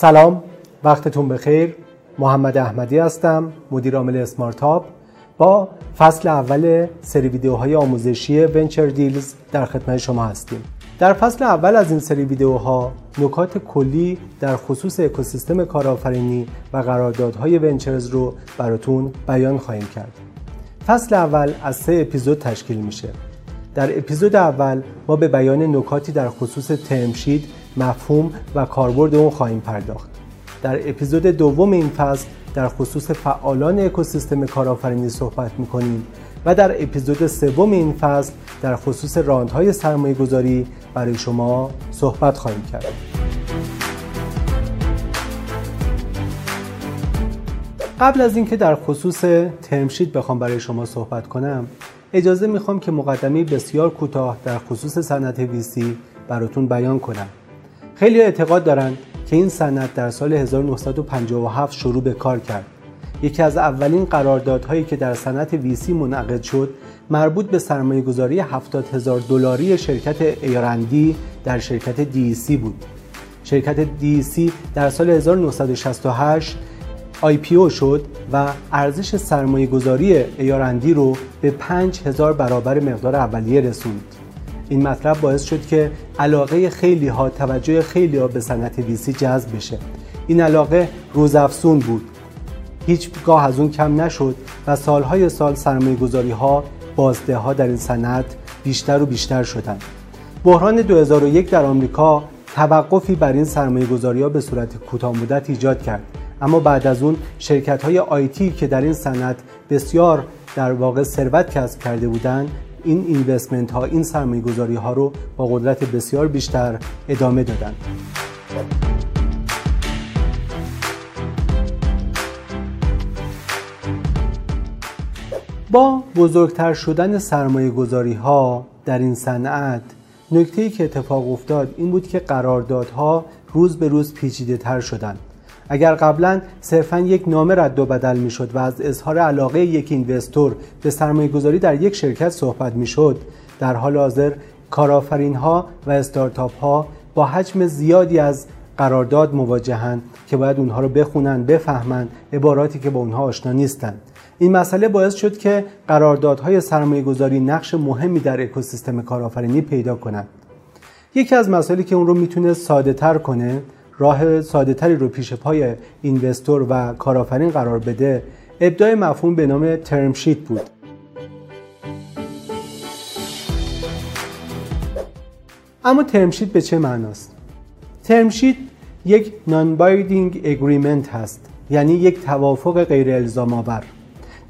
سلام وقتتون بخیر. محمد احمدی هستم مدیر عامل اسمارتاپ. با فصل اول سری ویدیوهای آموزشی ونچر دیلز در خدمت شما هستیم. در فصل اول از این سری ویدیوها نکات کلی در خصوص اکوسیستم کارآفرینی و قراردادهای ونچرز رو براتون بیان خواهیم کرد. فصل اول از سه اپیزود تشکیل میشه. در اپیزود اول ما به بیان نکاتی در خصوص ترمشید مفهوم و کاربرد اون خواهیم پرداخت. در اپیزود دوم این فصل در خصوص فعالان اکوسیستم کارآفرینی صحبت می‌کنیم و در اپیزود سوم این فصل در خصوص راندهای سرمایه گذاری برای شما صحبت خواهیم کرد. قبل از اینکه در خصوص ترمشید بخوام برای شما صحبت کنم اجازه می‌خوام که مقدمه بسیار کوتاه در خصوص صنعت ویسی براتون بیان کنم. خیلی اعتقاد دارند که این صنعت در سال 1957 شروع به کار کرد. یکی از اولین قراردادهایی که در صنعت ویسی منعقد شد مربوط به سرمایه گذاری 70 هزار دلاری شرکت ایرندی در شرکت دی بود. شرکت دی در سال 1968 IPO شد و ارزش سرمایه گذاری ایارندی رو به 5000 برابر مقدار اولیه رسوند. این مطلب باعث شد که علاقه خیلی ها توجه خیلی ها به صنعت ویسی جذب بشه. این علاقه روزافزون بود. هیچگاه از اون کم نشد و سالهای سال سرمایه گذاری ها بازده ها در این صنعت بیشتر و بیشتر شدند. بحران 2001 در آمریکا توقفی بر این سرمایه گذاری ها به صورت کوتاه مدت ایجاد کرد. اما بعد از اون شرکت های آیتی که در این صنعت بسیار در واقع ثروت کسب کرده بودند این اینوستمنت ها این سرمایه گذاری ها رو با قدرت بسیار بیشتر ادامه دادند. با بزرگتر شدن سرمایه گذاری ها در این صنعت نکته که اتفاق افتاد این بود که قراردادها روز به روز پیچیده تر شدند اگر قبلا صرفا یک نامه رد و بدل می‌شد و از اظهار علاقه یک اینوستور به سرمایه گذاری در یک شرکت صحبت می‌شد در حال حاضر کارآفرین ها و استارتاپ ها با حجم زیادی از قرارداد مواجهند که باید اونها رو بخونن بفهمند عباراتی که با اونها آشنا نیستند این مسئله باعث شد که قراردادهای سرمایه گذاری نقش مهمی در اکوسیستم کارآفرینی پیدا کنند یکی از مسائلی که اون رو می‌تونه ساده تر کنه راه ساده تری رو پیش پای اینوستور و کارآفرین قرار بده ابداع مفهوم به نام ترم شیت بود. اما ترم شیت به چه معناست؟ ترم شیت یک نان بایدینگ اگریمنت هست یعنی یک توافق غیر الزام آور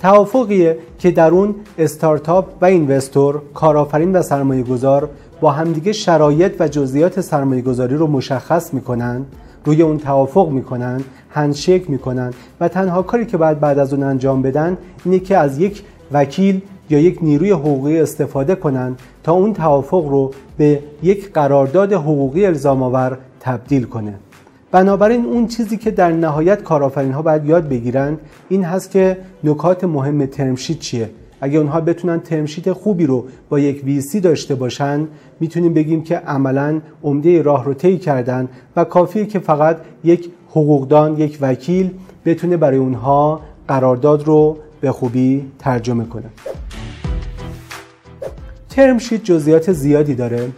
توافقیه که در اون استارتاپ و اینوستور کارآفرین و سرمایه گذار با همدیگه شرایط و جزئیات سرمایه گذاری رو مشخص می‌کنن روی اون توافق می‌کنن هندشیک می‌کنن و تنها کاری که باید بعد از اون انجام بدن اینه که از یک وکیل یا یک نیروی حقوقی استفاده کنن تا اون توافق رو به یک قرارداد حقوقی الزام آور تبدیل کنه. بنابراین اون چیزی که در نهایت کارآفرین ها باید یاد بگیرن این هست که نکات مهم ترمشیت چیه. اگه اونها بتونن ترمشیت خوبی رو با یک ویسی داشته باشن می‌تونیم بگیم که عملا عمده راه رو طی کردن و کافیه که فقط یک حقوقدان یک وکیل بتونه برای اونها قرارداد رو به خوبی ترجمه کنه. ترمشیت جزئیات زیادی داره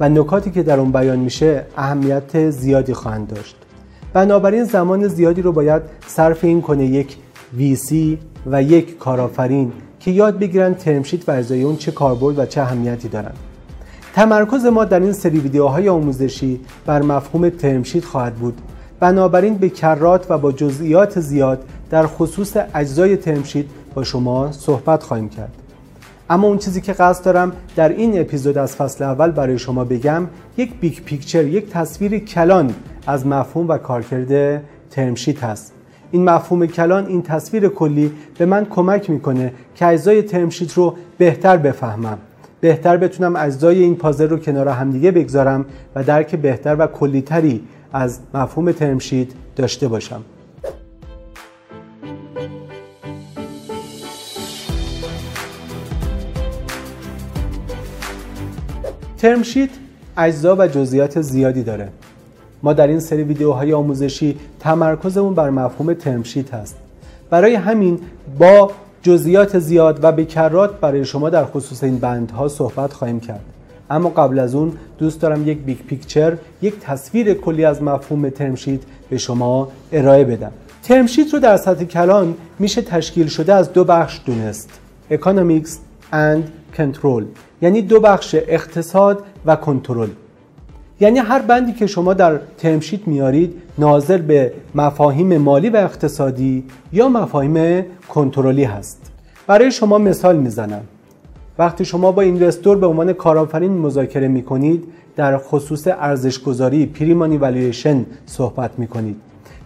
و نکاتی که در اون بیان میشه اهمیت زیادی خواهند داشت. بنابراین زمان زیادی رو باید صرف این کنه یک VC و یک کارآفرین که یاد بگیرن term sheet و اجزای اون چه کاربرد و چه اهمیتی دارن. تمرکز ما در این سری ویدیوهای آموزشی بر مفهوم term sheet خواهد بود. بنابراین به کرات و با جزئیات زیاد در خصوص اجزای term sheet با شما صحبت خواهیم کرد. اما اون چیزی که قصد دارم در این اپیزود از فصل اول برای شما بگم یک big picture یک تصویر کلان از مفهوم و کارکرد ترمشیت هست. این مفهوم کلان این تصویر کلی به من کمک می‌کنه که اجزای ترمشیت رو بهتر بفهمم. بهتر بتونم اجزای این پازل رو کنار همدیگه بگذارم و درک بهتر و کلیتری از مفهوم ترمشیت داشته باشم. term sheet اجزا و جزئیات زیادی داره. ما در این سری ویدیوهای آموزشی تمرکزمون بر مفهوم term sheet هست. برای همین با جزئیات زیاد و بکرات برای شما در خصوص این بندها صحبت خواهیم کرد. اما قبل از اون دوست دارم یک big picture یک تصویر کلی از مفهوم term sheet به شما ارائه بدم. term sheet رو در سطح کلان میشه تشکیل شده از دو بخش دونست Economics and Control یعنی دو بخش اقتصاد و کنترل. یعنی هر بندی که شما در ترمشیت میارید ناظر به مفاهیم مالی و اقتصادی یا مفاهیم کنترلی هست. برای شما مثال می‌زنم. وقتی شما با اینوستور به عنوان کارآفرین مذاکره می‌کنید در خصوص ارزشگذاری پریمانی والویشن صحبت می‌کنید.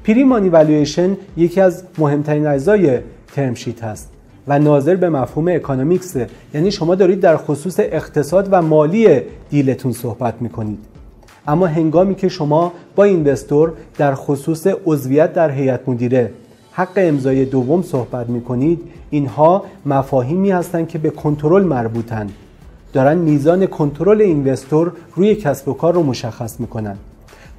پریمانی والویشن یکی از مهمترین اجزای term sheet هست و ناظر به مفهوم economics یعنی شما دارید در خصوص اقتصاد و مالی deal تون صحبت می‌کنید. اما هنگامی که شما با investor در خصوص عضویت در هیئت مدیره حق امضای دوم صحبت می کنید اینها مفاهیمی هستند که به کنترل مربوطن دارن میزان کنترل investor روی کسب و کار رو مشخص می‌کنن.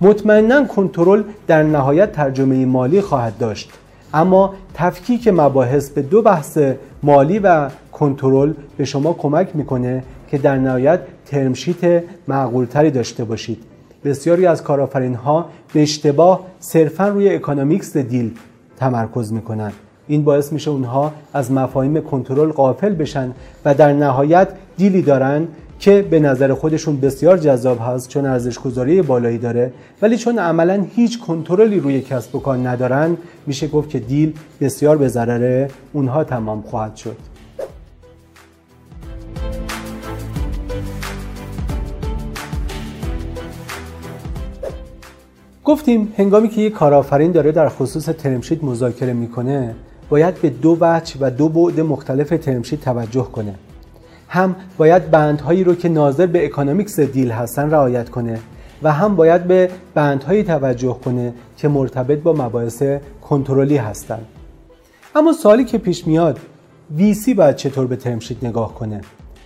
مطمئنا کنترل در نهایت ترجمه مالی خواهد داشت. اما تفکیک مباحث به دو بحث مالی و کنترل به شما کمک می‌کنه که در نهایت term sheet معقولتری داشته باشید. بسیاری از کارآفرین ها به اشتباه صرفا روی economics deal تمرکز می‌کنن این باعث میشه اونها از مفاهیم کنترل غافل بشن و در نهایت deal ی دارن که به نظر خودشون بسیار جذاب هست چون ارزش گذاری بالایی داره. ولی چون عملا هیچ کنترلی روی کسب و کار ندارن میشه گفت که deal بسیار به ضرر اونها تمام خواهد شد. گفتیم هنگامی که یک کارآفرین داره در خصوص term sheet مذاکره می‌کنه باید به دو وجه و دو بعد مختلف term sheet توجه کنه. هم باید بندهایی رو که ناظر به economics deal هستن رعایت کنه و هم باید به بندهایی توجه کنه که مرتبط با مباحث کنترلی هستند اما سوالی که پیش میاد VC باید چطور به ترمشید نگاه کنه؟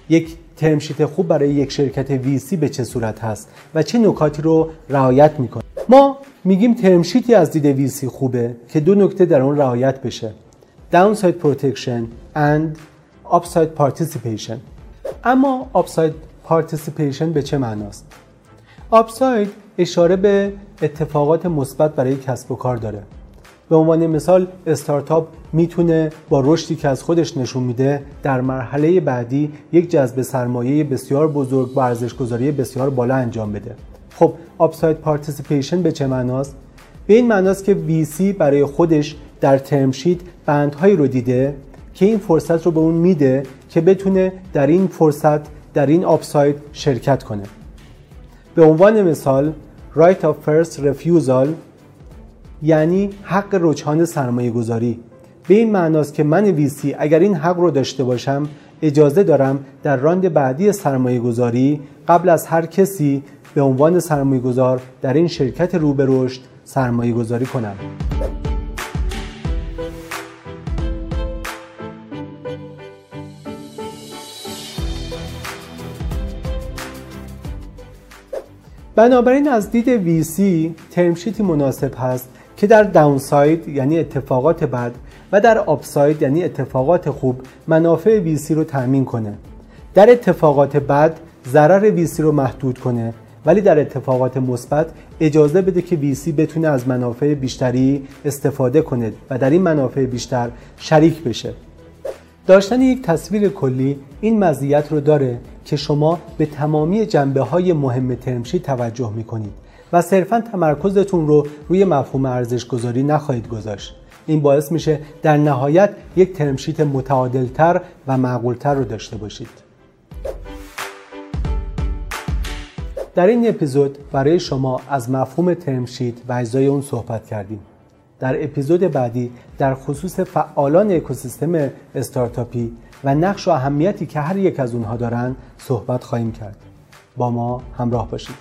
یک ترمشیت خوب برای یک شرکت VC به چه صورت هست و چه نکاتی رو رعایت می‌کنه؟ ما میگیم ترمشیتی از دید ویسی خوبه که دو نکته در اون رعایت بشه. Downside protection and upside participation. اما upside participation به چه معناست؟ Upside اشاره به اتفاقات مثبت برای کسب و کار داره. به عنوان مثال استارتاپ می‌تونه با رشدی که از خودش نشون میده در مرحله بعدی یک جذب سرمایه بسیار بزرگ با ارزشگذاری بسیار بالا انجام بده. خب upside participation به چه معناست؟ به این معناست که VC برای خودش در term sheet بندهایی رو دیده که این فرصت رو به اون میده که بتونه در این فرصت در این آپساید شرکت کنه. به عنوان مثال right of first refusal یعنی حق رجحان سرمایه گذاری به این معناست که من ویسی اگر این حق رو داشته باشم اجازه دارم در راند بعدی سرمایه گذاری قبل از هر کسی به عنوان سرمایه گذار در این شرکت رو به رشد سرمایه گذاری کنم بنابراین از دید VC ترمشیتی مناسب هست که در داونساید یعنی اتفاقات بد و در آپساید یعنی اتفاقات خوب منافع ویسی رو تأمین کنه. در اتفاقات بد ضرر ویسی رو محدود کنه ولی در اتفاقات مثبت اجازه بده که ویسی بتونه از منافع بیشتری استفاده کنه و در این منافع بیشتر شریک بشه. داشتن یک تصویر کلی این مزیت رو داره که شما به تمامی جنبه های مهم ترمشی توجه می کنید و صرفا تمرکزتون رو روی مفهوم ارزش گذاری نخواهید گذاشت. این باعث میشه در نهایت یک ترمشیت متعادلتر و معقولتر رو داشته باشید. در این اپیزود برای شما از مفهوم ترمشیت و اجزای اون صحبت کردیم. در اپیزود بعدی در خصوص فعالان اکوسیستم استارتاپی و نقش و اهمیتی که هر یک از اونها دارند صحبت خواهیم کرد. با ما همراه باشید.